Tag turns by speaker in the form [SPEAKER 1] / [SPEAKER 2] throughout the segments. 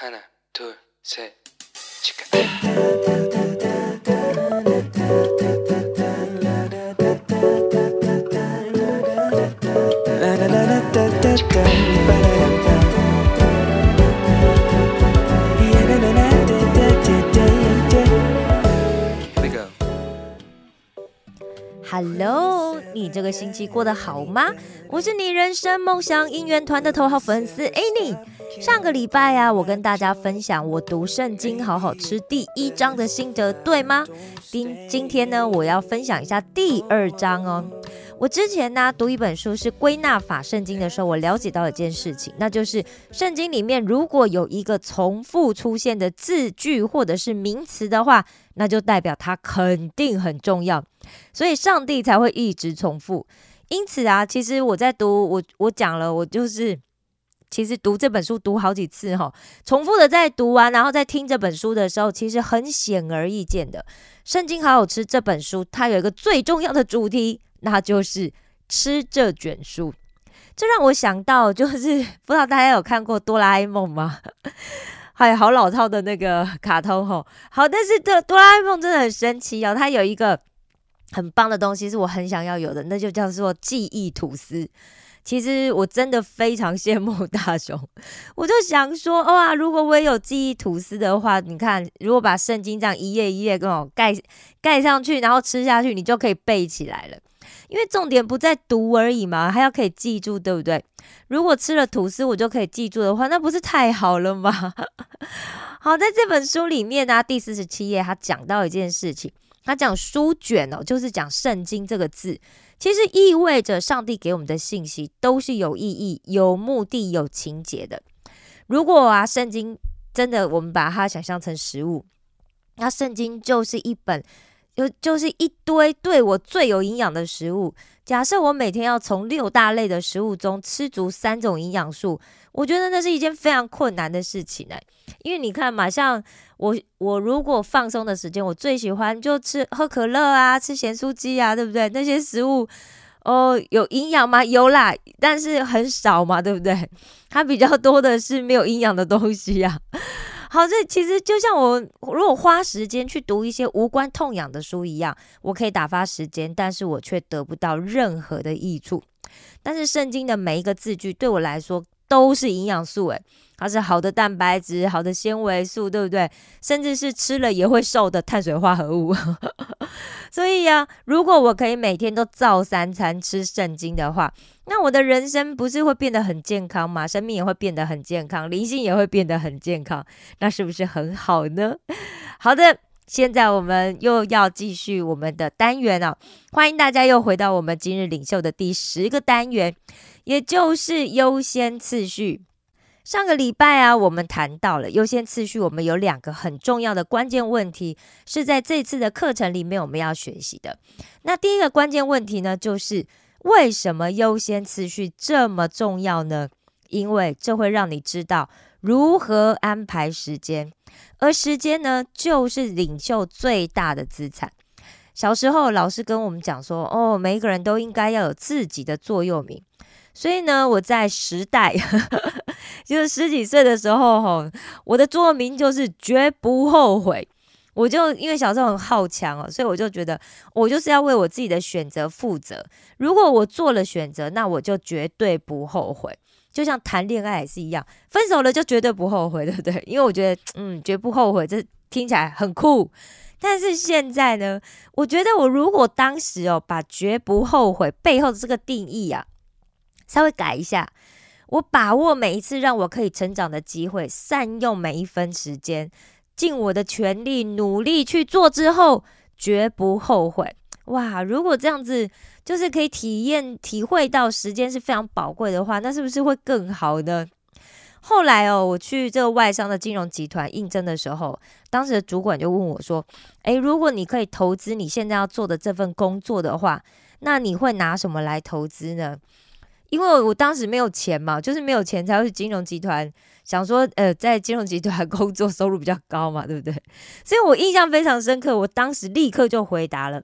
[SPEAKER 1] 하나, 둘, 셋, 치카. Here we go.
[SPEAKER 2] Hello，你这个星期过得好吗？我是你人生梦想应援团的头号粉丝 Annie。 上个礼拜啊，我跟大家分享我读圣经好好吃第一章的心得，对吗？今今天呢，我要分享一下第二章哦。我之前呢读一本书是归纳法圣经的时候，我了解到一件事情，那就是圣经里面如果有一个重复出现的字句或者是名词的话，那就代表它肯定很重要，所以上帝才会一直重复。因此啊，其实我在读我我讲了，我就是其实读这本书读好几次哈，重复的在读完，然后在听这本书的时候，其实很显而易见的，《圣经好好吃》这本书它有一个最重要的主题。那就是吃这卷书，这让我想到，就是不知道大家有看过哆啦 A 梦吗？哎，好老套的那个卡通吼。好，但是这哆啦 A 梦真的很神奇哦，它有一个很棒的东西，是我很想要有的，那就叫做记忆吐司。其实我真的非常羡慕大雄，我就想说，哇，如果我也有记忆吐司的话，你看，如果把圣经这样一页一页跟我盖盖上去，然后吃下去，你就可以背起来了。因为重点不在读而已嘛，还要可以记住，对不对？如果吃了吐司我就可以记住的话，那不是太好了吗？好，在这本书里面呢，第四十七页，他讲到一件事情，他讲书卷哦，就是讲圣经这个字，其实意味着上帝给我们的信息都是有意义、有目的、有情节的。如果啊，圣经真的我们把它想象成食物，那圣经就是一本。就就是一堆对我最有营养的食物。假设我每天要从六大类的食物中吃足三种营养素，我觉得那是一件非常困难的事情呢。因为你看嘛，像我我如果放松的时间，我最喜欢就吃喝可乐啊，吃咸酥鸡啊，对不对？那些食物哦，有营养吗？有啦，但是很少嘛，对不对？它比较多的是没有营养的东西呀。好，这其实就像我如果花时间去读一些无关痛痒的书一样，我可以打发时间，但是我却得不到任何的益处。但是圣经的每一个字句对我来说都是营养素，诶，它是好的蛋白质、好的纤维素，对不对？甚至是吃了也会瘦的碳水化合物。所以呀，如果我可以每天都造三餐吃圣经的话，那我的人生不是会变得很健康吗？生命也会变得很健康，灵性也会变得很健康，那是不是很好呢？好的，现在我们又要继续我们的单元了，欢迎大家又回到我们今日领袖的第十个单元，也就是优先次序。上个礼拜啊，我们谈到了优先次序，我们有两个很重要的关键问题，是在这次的课程里面我们要学习的。那第一个关键问题呢，就是为什么优先次序这么重要呢？因为这会让你知道如何安排时间，而时间呢，就是领袖最大的资产。小时候老师跟我们讲说，哦，每一个人都应该要有自己的座右铭。所以呢，我在时代，就是十几岁的时候，哈，我的座右铭就是绝不后悔。我就因为小时候很好强哦，所以我就觉得我就是要为我自己的选择负责。如果我做了选择，那我就绝对不后悔。就像谈恋爱也是一样，分手了就绝对不后悔，对不对？因为我觉得，嗯，绝不后悔，这听起来很酷。但是现在呢，我觉得我如果当时哦，把绝不后悔背后的这个定义啊。稍微改一下，我把握每一次让我可以成长的机会，善用每一分时间，尽我的全力努力去做之后，绝不后悔。哇，如果这样子就是可以体验体会到时间是非常宝贵的话，那是不是会更好呢？后来哦，我去这个外商的金融集团应征的时候，当时的主管就问我说：“诶，如果你可以投资你现在要做的这份工作的话，那你会拿什么来投资呢？”因为我当时没有钱嘛，就是没有钱才会去金融集团，想说呃，在金融集团 工作收入比较高嘛，对不对？所以我印象非常深刻，我当时立刻就回答了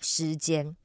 [SPEAKER 2] 时间。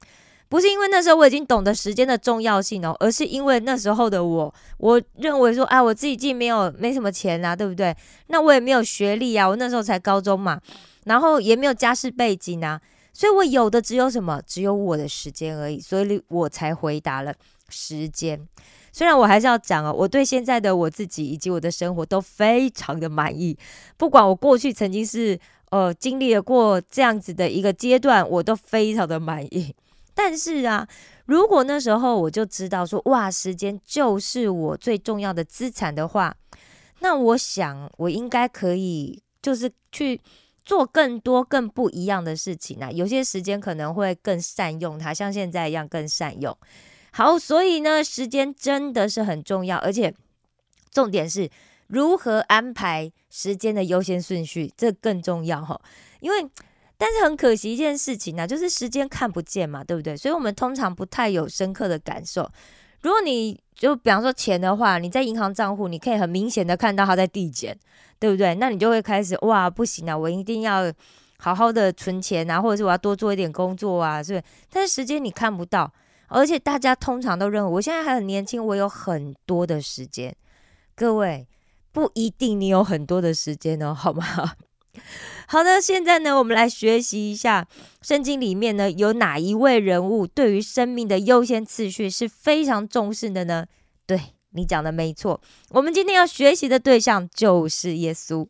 [SPEAKER 2] 不是因为那时候我已经懂得时间的重要性哦，而是因为那时候的我，我认为说，啊，我自己既没有没什么钱啊，对不对？那我也没有学历啊，我那时候才高中嘛，然后也没有家世背景啊，所以我有的只有什么，只有我的时间而已，所以我才回答了时间。虽然我还是要讲哦，我对现在的我自己以及我的生活都非常的满意，不管我过去曾经是呃经历了过这样子的一个阶段，我都非常的满意。但是啊，如果那时候我就知道说哇，时间就是我最重要的资产的话，那我想我应该可以就是去做更多更不一样的事情啊。有些时间可能会更善用它，像现在一样更善用。好，所以呢，时间真的是很重要，而且重点是如何安排时间的优先顺序，这更重要哈。因为，但是很可惜一件事情呢，就是时间看不见嘛，对不对？所以我们通常不太有深刻的感受。如果你就比方说钱的话，你在银行账户，你可以很明显的看到它在递减，对不对？那你就会开始哇，不行啊，我一定要好好的存钱啊，或者是我要多做一点工作啊，是不是？但是时间你看不到。而且大家通常都认为我现在还很年轻，我有很多的时间。各位不一定你有很多的时间哦，好吗？好的，现在呢，我们来学习一下圣经里面呢有哪一位人物对于生命的优先次序是非常重视的呢？对你讲的没错，我们今天要学习的对象就是耶稣。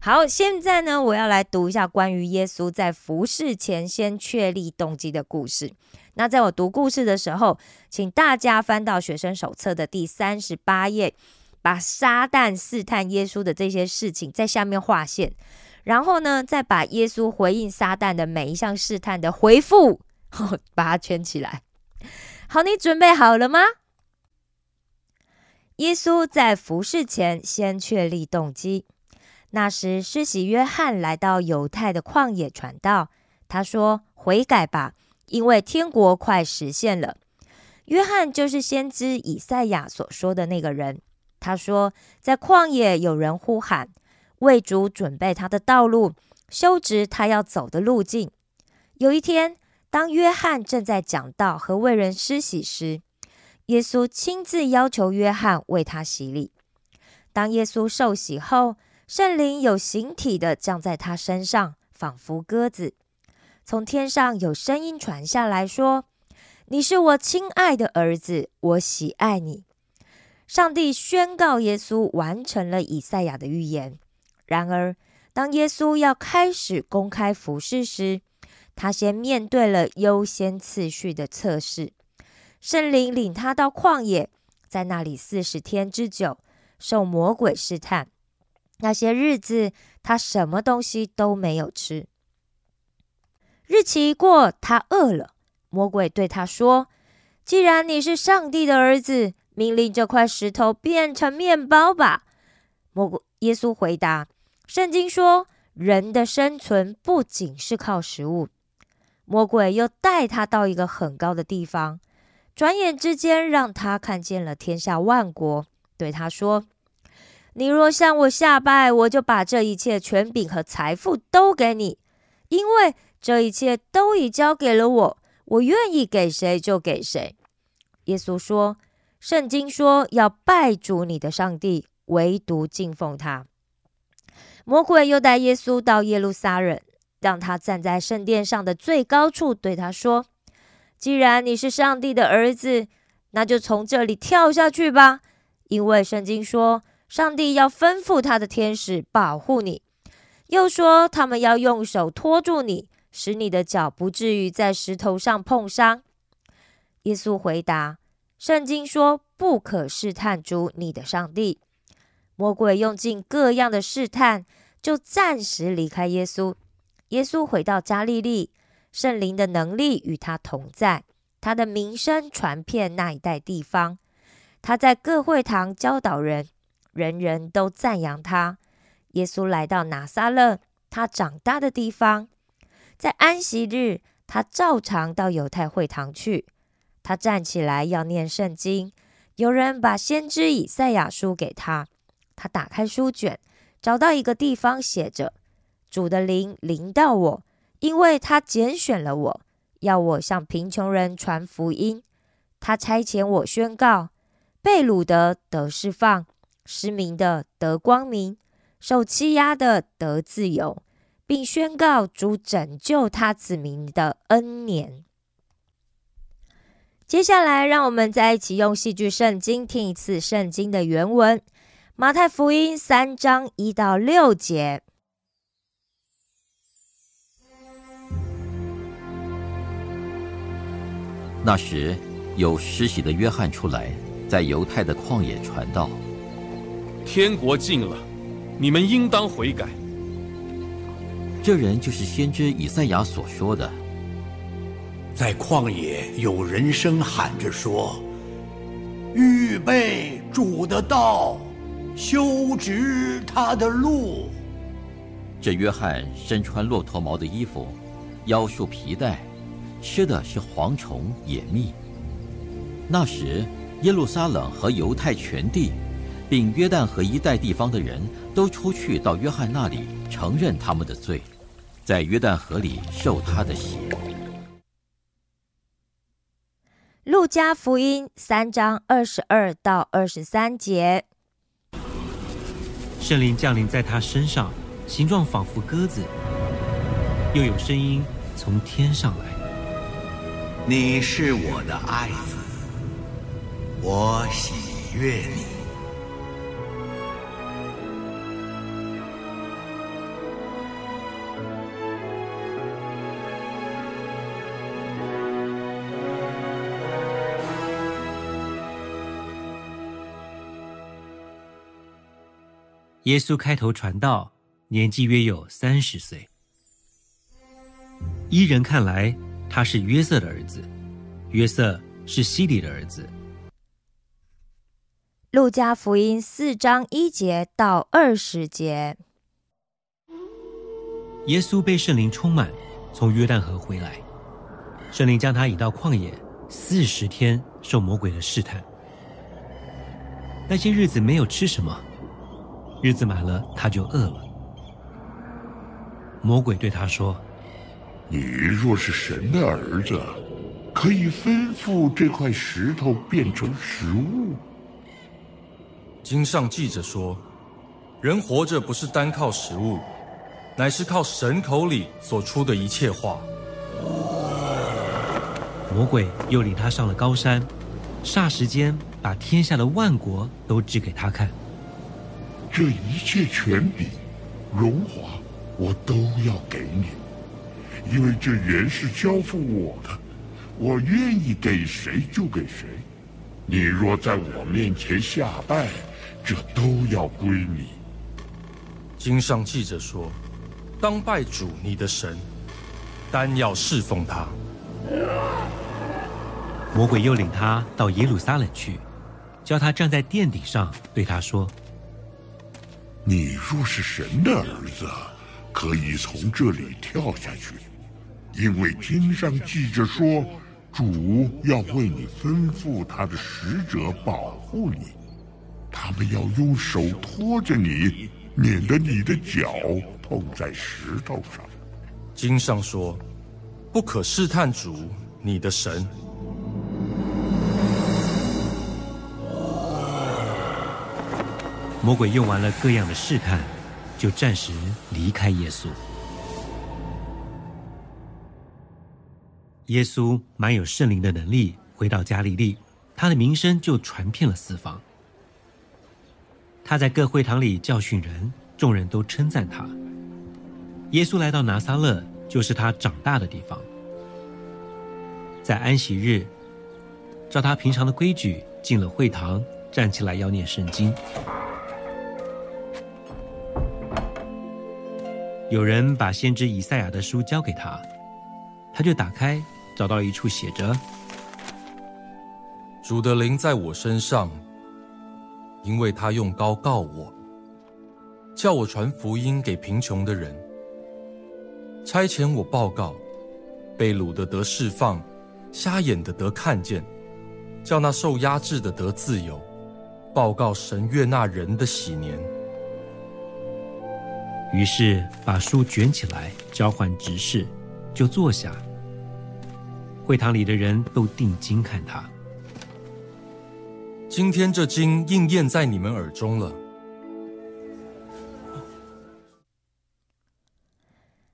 [SPEAKER 2] 好，现在呢，我要来读一下关于耶稣在服侍前先确立动机的故事。那在我读故事的时候，请大家翻到学生手册的第三十八页，把撒旦试探耶稣的这些事情在下面划线，然后呢，再把耶稣回应撒旦的每一项试探的回复，把它圈起来。好，你准备好了吗？耶稣在服侍前先确立动机。那时，施洗约翰来到犹太的旷野传道，他说：“悔改吧。”因为天国快实现了，约翰就是先知以赛亚所说的那个人。他说，在旷野有人呼喊，为主准备他的道路，修直他要走的路径。有一天，当约翰正在讲道和为人施洗时，耶稣亲自要求约翰为他洗礼。当耶稣受洗后，圣灵有形体的降在他身上，仿佛鸽子。从天上有声音传下来说：“你是我亲爱的儿子，我喜爱你。”上帝宣告耶稣完成了以赛亚的预言。然而，当耶稣要开始公开服侍时，他先面对了优先次序的测试。圣灵领他到旷野，在那里四十天之久受魔鬼试探。那些日子，他什么东西都没有吃。日期一过，他饿了。魔鬼对他说：“既然你是上帝的儿子，命令这块石头变成面包吧。”魔鬼耶稣回答：“圣经说，人的生存不仅是靠食物。”魔鬼又带他到一个很高的地方，转眼之间让他看见了天下万国，对他说：“你若向我下拜，我就把这一切权柄和财富都给你，因为。”这一切都已交给了我，我愿意给谁就给谁。耶稣说：“圣经说要拜主你的上帝，唯独敬奉他。”魔鬼又带耶稣到耶路撒冷，让他站在圣殿上的最高处，对他说：“既然你是上帝的儿子，那就从这里跳下去吧，因为圣经说，上帝要吩咐他的天使保护你，又说他们要用手托住你。”使你的脚不至于在石头上碰伤。耶稣回答：“圣经说，不可试探主你的上帝。”魔鬼用尽各样的试探，就暂时离开耶稣。耶稣回到加利利，圣灵的能力与他同在，他的名声传遍那一带地方。他在各会堂教导人，人人都赞扬他。耶稣来到拿撒勒，他长大的地方。在安息日，他照常到犹太会堂去。他站起来要念圣经，有人把先知以赛亚书给他。他打开书卷，找到一个地方写着：“主的灵临到我，因为他拣选了我，要我向贫穷人传福音。他差遣我宣告：被掳的得释放，失明的得光明，受欺压的得自由，并宣告主拯救他子民的恩年。接下来，让我们再一起用戏剧圣经听一次圣经的原文：马太福音三章一到六节。
[SPEAKER 3] 那时，有施洗的约翰出来，在犹太的旷野传道：
[SPEAKER 4] 天国近了，你们应当悔改。
[SPEAKER 3] 这人就是先知以赛亚所说的。
[SPEAKER 5] 在旷野，有人声喊着说：“预备主的道，修直他的路。”
[SPEAKER 3] 这约翰身穿骆驼毛的衣服，腰束皮带，吃的是蝗虫野蜜。那时，耶路撒冷和犹太全地，并约旦河一带地方的人都出去到约翰那里，承认他们的罪，在约旦河里受他的洗。
[SPEAKER 2] 路加福音三章二十二到二十三节，
[SPEAKER 6] 圣灵降临在他身上，形状仿佛鸽子，又有声音从天上来：“
[SPEAKER 5] 你是我的爱子，我喜悦你。”
[SPEAKER 6] 耶稣开头传道，年纪约有三十岁。依人看来，他是约瑟的儿子，约瑟是西里的儿子。
[SPEAKER 2] 路加福音四章一节到二十节，
[SPEAKER 6] 耶稣被圣灵充满，从约旦河回来，圣灵将他引到旷野，四十天受魔鬼的试探。那些日子没有吃什么。日子满了，他就饿了。魔鬼对他说：“
[SPEAKER 7] 你若是神的儿子，可以吩咐这块石头变成食物。”
[SPEAKER 8] 经上记着说：“人活着不是单靠食物，乃是靠神口里所出的一切话。”
[SPEAKER 6] 魔鬼又领他上了高山，霎时间把天下的万国都指给他看。
[SPEAKER 7] 这一切权柄、荣华，我都要给你，因为这原是交付我的，我愿意给谁就给谁。你若在我面前下拜，这都要归你。
[SPEAKER 8] 经上记着说：“当拜主你的神，单要侍奉他。”
[SPEAKER 6] 魔鬼又领他到耶路撒冷去，叫他站在殿顶上，对他说。
[SPEAKER 7] 你若是神的儿子，可以从这里跳下去，因为经上记着说，主要为你吩咐他的使者保护你，他们要用手托着你，免得你的脚碰在石头上。
[SPEAKER 8] 经上说，不可试探主你的神。
[SPEAKER 6] 魔鬼用完了各样的试探，就暂时离开耶稣。耶稣满有圣灵的能力，回到加利利，他的名声就传遍了四方。他在各会堂里教训人，众人都称赞他。耶稣来到拿撒勒，就是他长大的地方。在安息日，照他平常的规矩，进了会堂，站起来要念圣经。有人把先知以赛亚的书交给他，他就打开，找到一处写着：“
[SPEAKER 8] 主的灵在我身上，因为他用高告我，叫我传福音给贫穷的人，差遣我报告被掳的得释放，瞎眼的得看见，叫那受压制的得自由，报告神悦纳人的喜年。”
[SPEAKER 6] 于是把书卷起来，交换执事，就坐下。会堂里的人都定睛看他。
[SPEAKER 8] 今天这经应验在你们耳中了。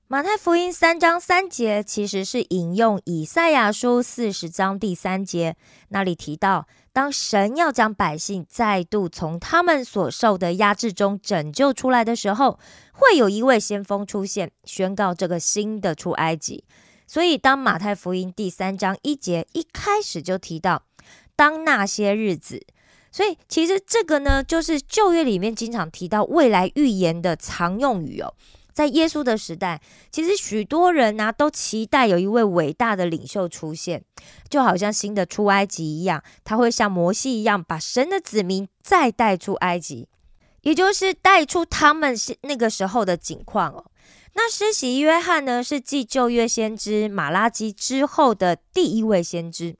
[SPEAKER 2] 马太福音三章三节其实是引用以赛亚书四十章第三节，那里提到，当神要将百姓再度从他们所受的压制中拯救出来的时候，会有一位先锋出现，宣告这个新的出埃及。所以，当马太福音第三章一节一开始就提到，当那些日子，所以其实这个呢，就是旧约里面经常提到未来预言的常用语哦。在耶稣的时代，其实许多人呢都期待有一位伟大的领袖出现，就好像新的出埃及一样，他会像摩西一样，把神的子民再带出埃及，也就是带出他们那个时候的景况哦。那施洗约翰呢，是继旧约先知马拉基之后的第一位先知，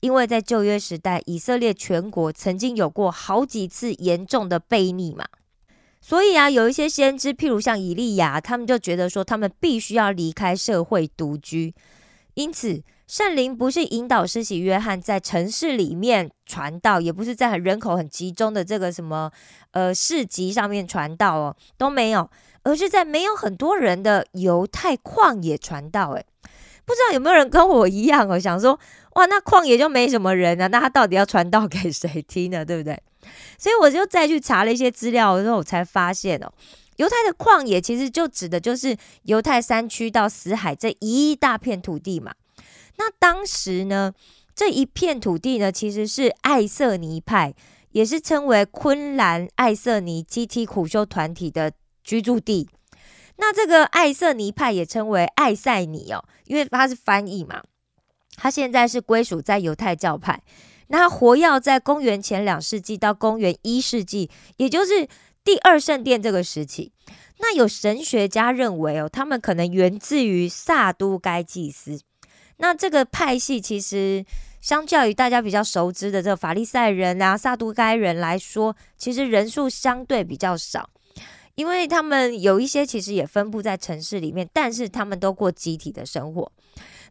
[SPEAKER 2] 因为在旧约时代，以色列全国曾经有过好几次严重的悖逆嘛。所以啊，有一些先知，譬如像以利亚，他们就觉得说，他们必须要离开社会独居。因此，圣灵不是引导施洗约翰在城市里面传道，也不是在人口很集中的这个什么呃市集上面传道哦，都没有，而是在没有很多人的犹太旷野传道。诶，不知道有没有人跟我一样哦，想说，哇，那旷野就没什么人啊，那他到底要传道给谁听呢？对不对？所以我就再去查了一些资料之后，我才发现哦，犹太的旷野其实就指的就是犹太山区到死海这一大片土地嘛。那当时呢，这一片土地呢，其实是艾瑟尼派，也是称为昆兰艾瑟尼基梯苦修团体的居住地。那这个艾瑟尼派也称为艾塞尼哦，因为它是翻译嘛。他现在是归属在犹太教派。那活跃在公元前两世纪到公元一世纪，也就是第二圣殿这个时期。那有神学家认为哦，他们可能源自于萨都该祭司。那这个派系其实相较于大家比较熟知的这个法利赛人啊、萨都该人来说，其实人数相对比较少，因为他们有一些其实也分布在城市里面，但是他们都过集体的生活。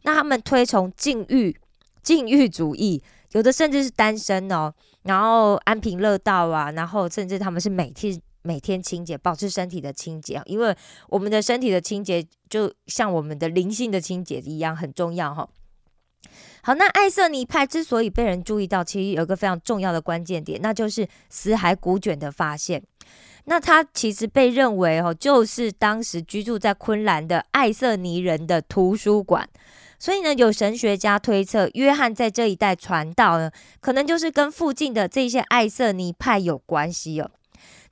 [SPEAKER 2] 那他们推崇禁欲、禁欲主义。有的甚至是单身哦，然后安贫乐道啊，然后甚至他们是每天每天清洁，保持身体的清洁，因为我们的身体的清洁就像我们的灵性的清洁一样很重要哈。好，那艾瑟尼派之所以被人注意到，其实有一个非常重要的关键点，那就是死海古卷的发现。那他其实被认为哦，就是当时居住在昆兰的艾瑟尼人的图书馆。所以呢，有神学家推测，约翰在这一带传道呢，可能就是跟附近的这些艾瑟尼派有关系哦。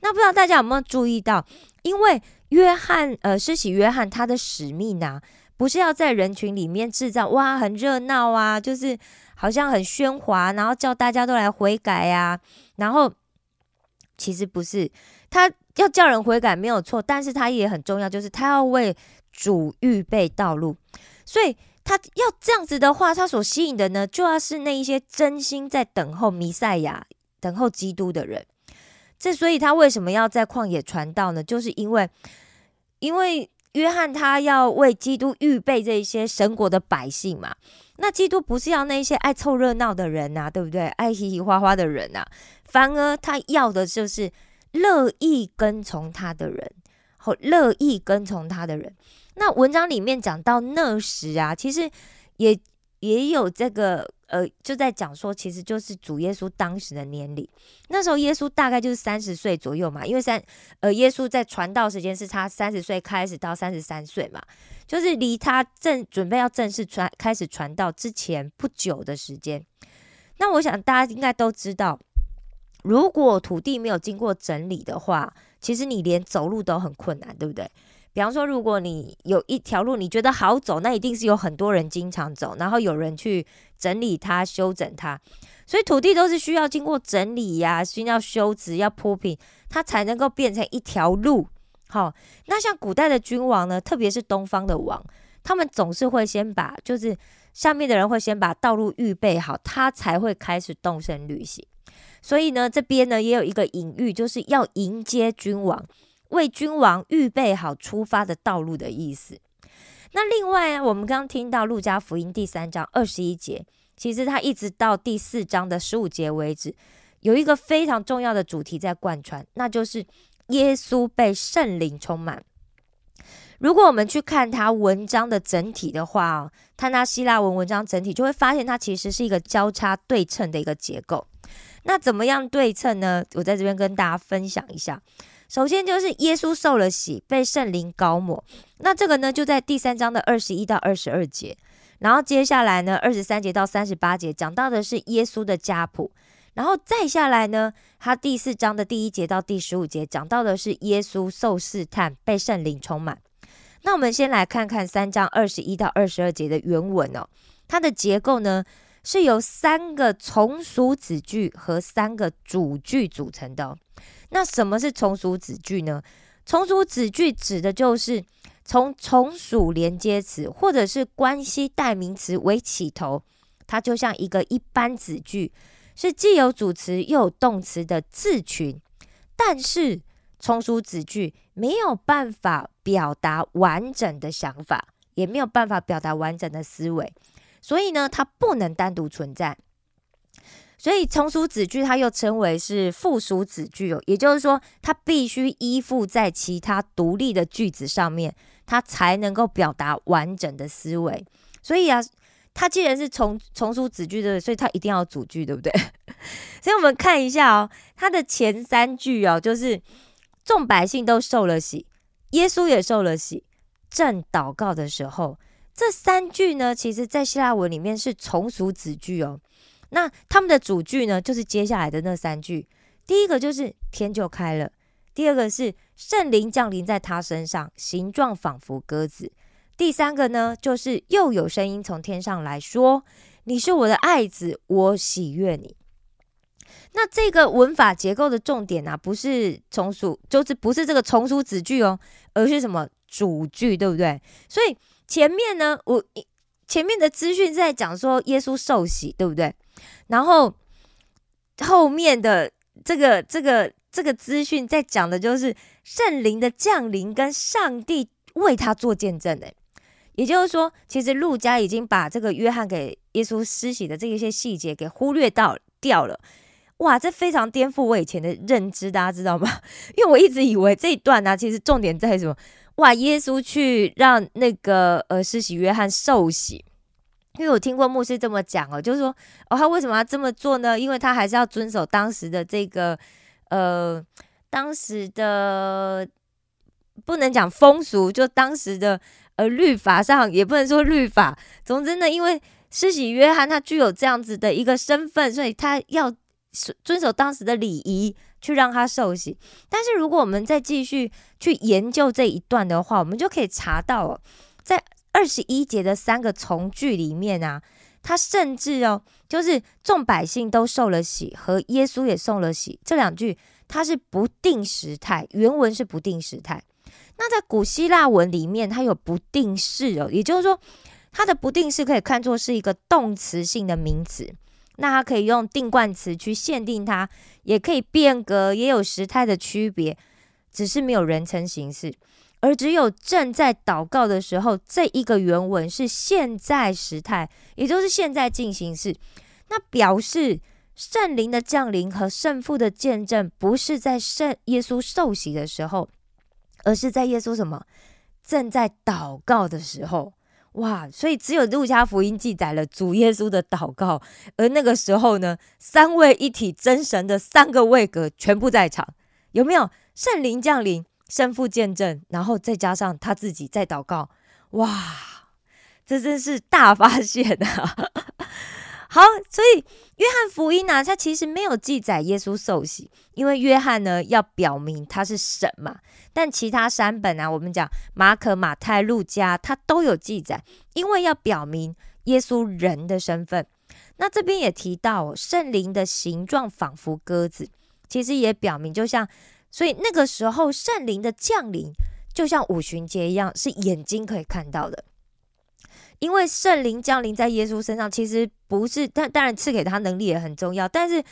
[SPEAKER 2] 那不知道大家有没有注意到，因为约翰，呃，施洗约翰他的使命呢，不是要在人群里面制造哇很热闹啊，就是好像很喧哗，然后叫大家都来悔改呀。然后其实不是，他要叫人悔改没有错，但是他也很重要，就是他要为主预备道路，所以。他要这样子的话，他所吸引的呢，就要是那一些真心在等候弥赛亚、等候基督的人。这所以，他为什么要在旷野传道呢？就是因为，因为约翰他要为基督预备这些神国的百姓嘛。那基督不是要那些爱凑热闹的人呐，对不对？爱嘻嘻花花的人呐，反而他要的就是乐意跟从他的人，和乐意跟从他的人。那文章里面讲到那时啊，其实也也有这个呃，就在讲说，其实就是主耶稣当时的年龄。那时候耶稣大概就是三十岁左右嘛，因为三呃，耶稣在传道时间是他三十岁开始到三十三岁嘛，就是离他正准备要正式传开始传道之前不久的时间。那我想大家应该都知道，如果土地没有经过整理的话，其实你连走路都很困难，对不对？比方说，如果你有一条路你觉得好走，那一定是有很多人经常走，然后有人去整理它、修整它。所以土地都是需要经过整理呀，需要修直、要铺平，它才能够变成一条路。好，那像古代的君王呢，特别是东方的王，他们总是会先把，就是下面的人会先把道路预备好，他才会开始动身旅行。所以呢，这边呢也有一个隐喻，就是要迎接君王。为君王预备好出发的道路的意思。那另外，我们刚刚听到路加福音第三章二十一节，其实它一直到第四章的十五节为止，有一个非常重要的主题在贯穿，那就是耶稣被圣灵充满。如果我们去看他文章的整体的话哦，看他希腊文文章整体，就会发现它其实是一个交叉对称的一个结构。那怎么样对称呢？我在这边跟大家分享一下。首先就是耶稣受了洗，被圣灵高抹。那这个呢，就在第三章的二十一到二十二节。然后接下来呢，二十三节到三十八节讲到的是耶稣的家谱。然后再下来呢，他第四章的第一节到第十五节讲到的是耶稣受试探，被圣灵充满。那我们先来看看三章二十一到二十二节的原文哦，它的结构呢是由三个从属子句和三个主句组成的。那什么是从属子句呢？从属子句指的就是从从属连接词或者是关系代名词为起头，它就像一个一般子句，是既有主词又有动词的字群，但是。从属子句没有办法表达完整的想法，也没有办法表达完整的思维，所以呢，它不能单独存在。所以从属子句它又称为是附属子句哦，也就是说，它必须依附在其他独立的句子上面，它才能够表达完整的思维。所以啊，它既然是从从属子句的，所以它一定要主句，对不对？所以我们看一下哦，它的前三句哦，就是。众百姓都受了洗，耶稣也受了洗。正祷告的时候，这三句呢，其实在希腊文里面是从属子句哦。那他们的主句呢，就是接下来的那三句。第一个就是天就开了，第二个是圣灵降临在他身上，形状仿佛鸽子。第三个呢，就是又有声音从天上来说：“你是我的爱子，我喜悦你。”那这个文法结构的重点啊，不是从属，就是不是这个从属子句哦，而是什么主句，对不对？所以前面呢，我前面的资讯在讲说耶稣受洗，对不对？然后后面的这个这个这个资讯在讲的就是圣灵的降临跟上帝为他做见证诶，也就是说，其实路加已经把这个约翰给耶稣施洗的这一些细节给忽略到掉了。哇，这非常颠覆我以前的认知，大家知道吗？因为我一直以为这一段呢，其实重点在什么？哇，耶稣去让那个呃施洗约翰受洗，因为我听过牧师这么讲哦，就是说哦，他为什么要这么做呢？因为他还是要遵守当时的这个呃当时的不能讲风俗，就当时的呃律法上也不能说律法。总之呢，因为施洗约翰他具有这样子的一个身份，所以他要。遵守当时的礼仪去让他受洗，但是如果我们再继续去研究这一段的话，我们就可以查到哦，在二十一节的三个从句里面啊，他甚至哦，就是众百姓都受了洗，和耶稣也受了洗这两句，它是不定时态，原文是不定时态。那在古希腊文里面，它有不定式哦，也就是说，它的不定式可以看作是一个动词性的名词。那它可以用定冠词去限定它，也可以变革，也有时态的区别，只是没有人称形式，而只有正在祷告的时候，这一个原文是现在时态，也就是现在进行式。那表示圣灵的降临和圣父的见证，不是在圣耶稣受洗的时候，而是在耶稣什么正在祷告的时候。哇，所以只有路加福音记载了主耶稣的祷告，而那个时候呢，三位一体真神的三个位格全部在场，有没有圣灵降临、圣父见证，然后再加上他自己在祷告？哇，这真是大发现啊！好，所以约翰福音呢，它其实没有记载耶稣受洗，因为约翰呢要表明他是神嘛。但其他三本啊，我们讲马可、马太、路加，它都有记载，因为要表明耶稣人的身份。那这边也提到圣灵的形状仿佛鸽子，其实也表明，就像所以那个时候圣灵的降临，就像五旬节一样，是眼睛可以看到的。因为圣灵降临在耶稣身上，其实不是，但当然赐给他能力也很重要。但是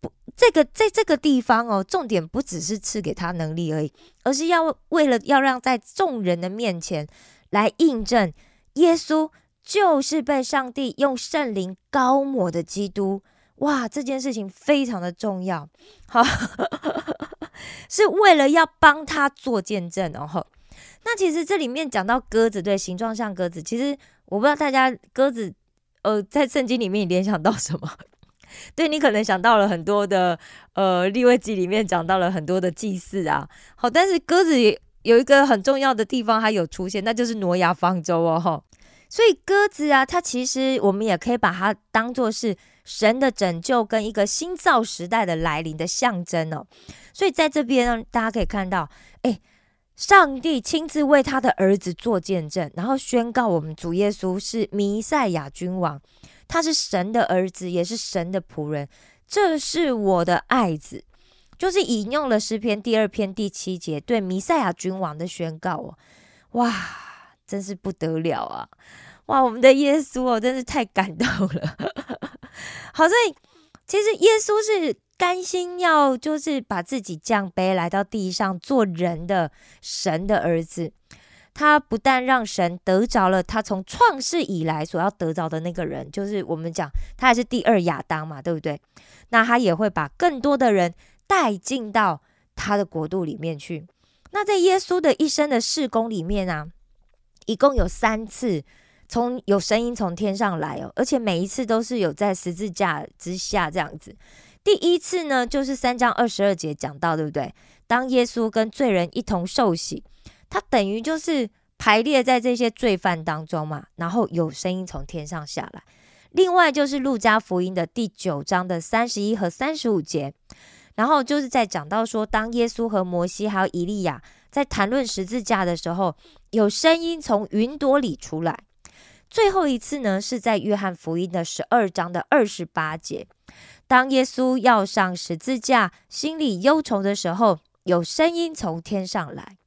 [SPEAKER 2] 不，这个在这个地方哦，重点不只是赐给他能力而已，而是要为了要让在众人的面前，来印证耶稣就是被上帝用圣灵高抹的基督。哇，这件事情非常的重要，好，是为了要帮他做见证哦。那其实这里面讲到鸽子，对，形状像鸽子。其实我不知道大家鸽子，呃，在圣经里面联想到什么？对你可能想到了很多的，呃，立位记里面讲到了很多的祭祀啊。好，但是鸽子也有一个很重要的地方，它有出现，那就是挪亚方舟哦。哈，所以鸽子啊，它其实我们也可以把它当做是神的拯救跟一个新造时代的来临的象征哦。所以在这边呢，大家可以看到，哎，上帝亲自为他的儿子做见证，然后宣告我们主耶稣是弥赛亚君王。他是神的儿子，也是神的仆人。这是我的爱子，就是引用了诗篇第二篇第七节对弥赛亚君王的宣告哦。哇，真是不得了啊！哇，我们的耶稣哦，真是太感动了。好，所以其实耶稣是甘心要就是把自己降卑来到地上做人的神的儿子。他不但让神得着了他从创世以来所要得着的那个人，就是我们讲他还是第二亚当嘛，对不对？那他也会把更多的人带进到他的国度里面去。那在耶稣的一生的事工里面啊，一共有三次从有声音从天上来哦，而且每一次都是有在十字架之下这样子。第一次呢，就是三章二十二节讲到，对不对？当耶稣跟罪人一同受洗。他等于就是排列在这些罪犯当中嘛，然后有声音从天上下来。另外就是路加福音的第九章的三十一和三十五节，然后就是在讲到说，当耶稣和摩西还有以利亚在谈论十字架的时候，有声音从云朵里出来。最后一次呢，是在约翰福音的十二章的二十八节，当耶稣要上十字架，心里忧愁的时候，有声音从天上来。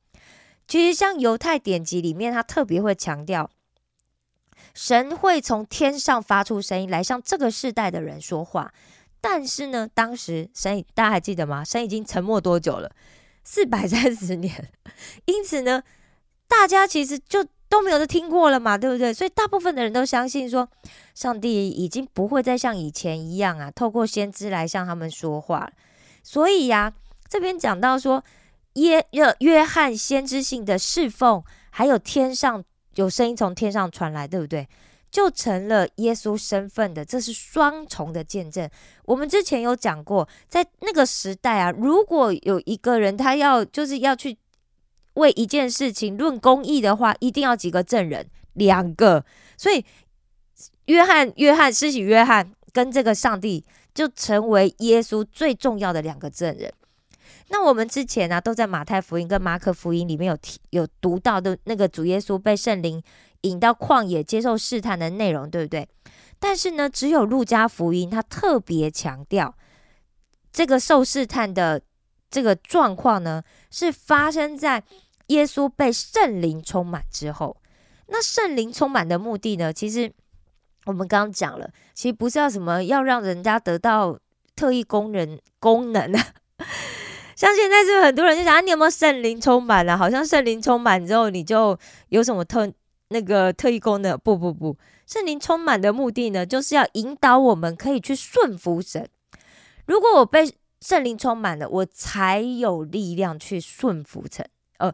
[SPEAKER 2] 其实，像犹太典籍里面，他特别会强调，神会从天上发出声音来向这个世代的人说话。但是呢，当时神，大家还记得吗？神已经沉默多久了？四百三十年。因此呢，大家其实就都没有都听过了嘛，对不对？所以大部分的人都相信说，上帝已经不会再像以前一样啊，透过先知来向他们说话。所以呀，这边讲到说。约约约翰先知性的侍奉，还有天上有声音从天上传来，对不对？就成了耶稣身份的，这是双重的见证。我们之前有讲过，在那个时代啊，如果有一个人他要就是要去为一件事情论公义的话，一定要几个证人，两个。所以约翰约翰施洗约翰跟这个上帝就成为耶稣最重要的两个证人。那我们之前呢，都在马太福音跟马可福音里面有提有读到的那个主耶稣被圣灵引到旷野接受试探的内容，对不对？但是呢，只有路加福音他特别强调，这个受试探的这个状况呢，是发生在耶稣被圣灵充满之后。那圣灵充满的目的呢，其实我们刚刚讲了，其实不是要什么要让人家得到特异功能功能啊。像现在是很多人就想，你有没有圣灵充满了？好像圣灵充满之后，你就有什么特那个特异功能？不不不，圣灵充满的目的呢，就是要引导我们可以去顺服神。如果我被圣灵充满了，我才有力量去顺服神。呃，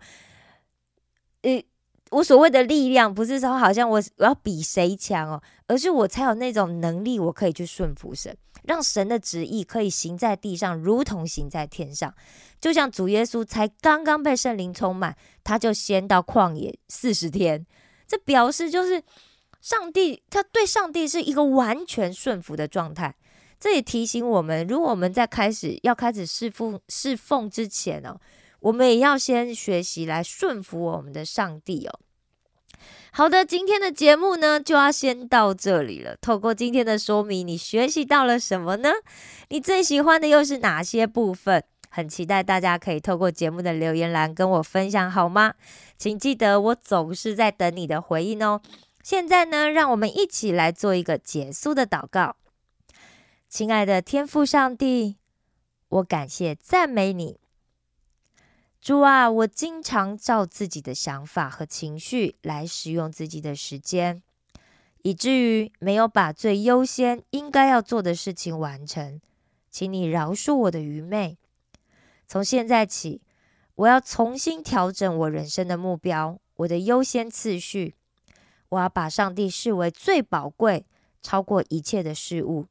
[SPEAKER 2] 呃。我所谓的力量，不是说好像我我要比谁强哦，而是我才有那种能力，我可以去顺服神，让神的旨意可以行在地上，如同行在天上。就像主耶稣才刚刚被圣灵充满，他就先到旷野四十天，这表示就是上帝他对上帝是一个完全顺服的状态。这也提醒我们，如果我们在开始要开始侍奉侍奉之前哦。我们也要先学习来顺服我们的上帝哦。好的，今天的节目呢就要先到这里了。透过今天的说明，你学习到了什么呢？你最喜欢的又是哪些部分？很期待大家可以透过节目的留言栏跟我分享，好吗？请记得，我总是在等你的回应哦。现在呢，让我们一起来做一个结束的祷告。亲爱的天父上帝，我感谢赞美你。主啊，我经常照自己的想法和情绪来使用自己的时间，以至于没有把最优先应该要做的事情完成。请你饶恕我的愚昧。从现在起，我要重新调整我人生的目标，我的优先次序。我要把上帝视为最宝贵、超过一切的事物，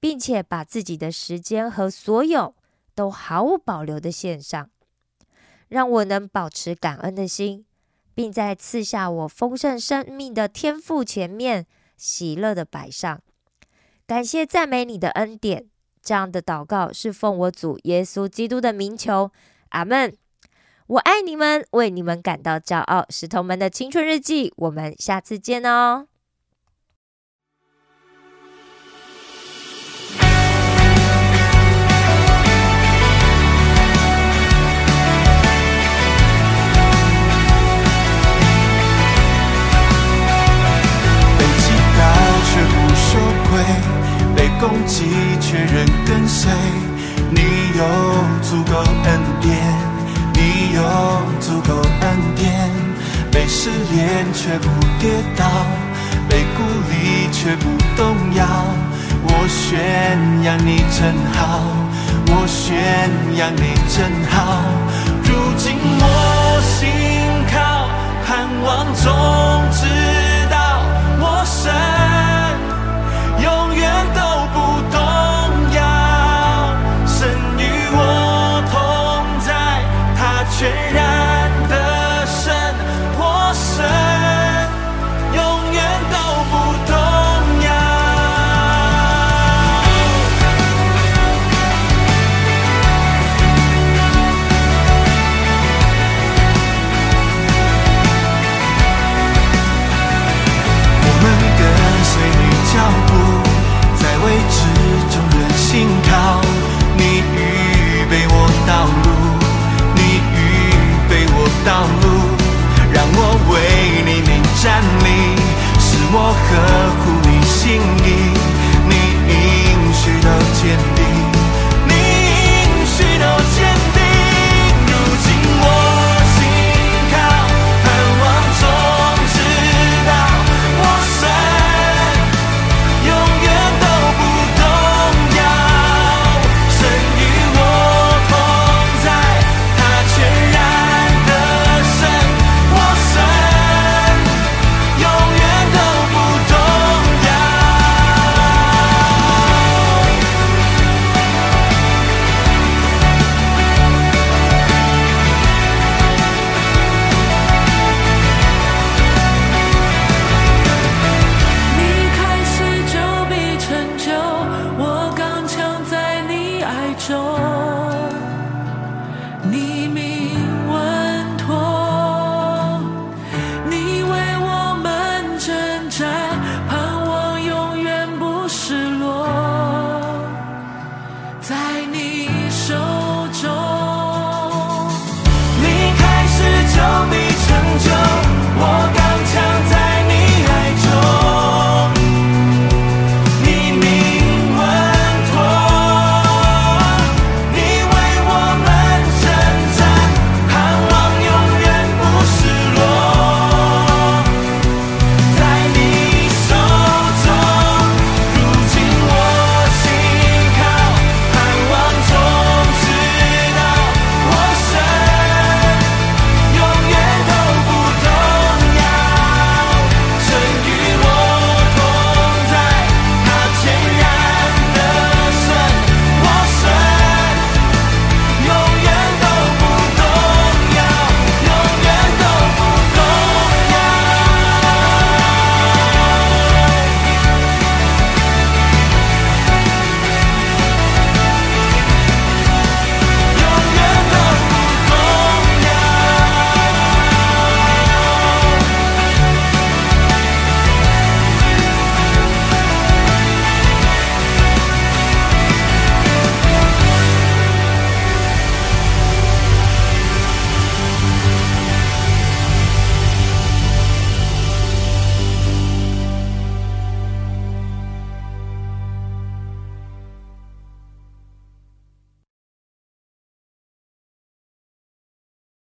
[SPEAKER 2] 并且把自己的时间和所有都毫无保留的献上。让我能保持感恩的心，并在赐下我丰盛生命的天赋前面喜乐的摆上，感谢赞美你的恩典。这样的祷告是奉我主耶稣基督的名求，阿门。我爱你们，为你们感到骄傲。石头们的青春日记，我们下次见哦。
[SPEAKER 9] 攻击却仍跟随，你有足够恩典，你有足够恩典。被试炼却不跌倒，被鼓励却不动摇。我宣扬你真好，我宣扬你真好。如今我心靠，盼望中道我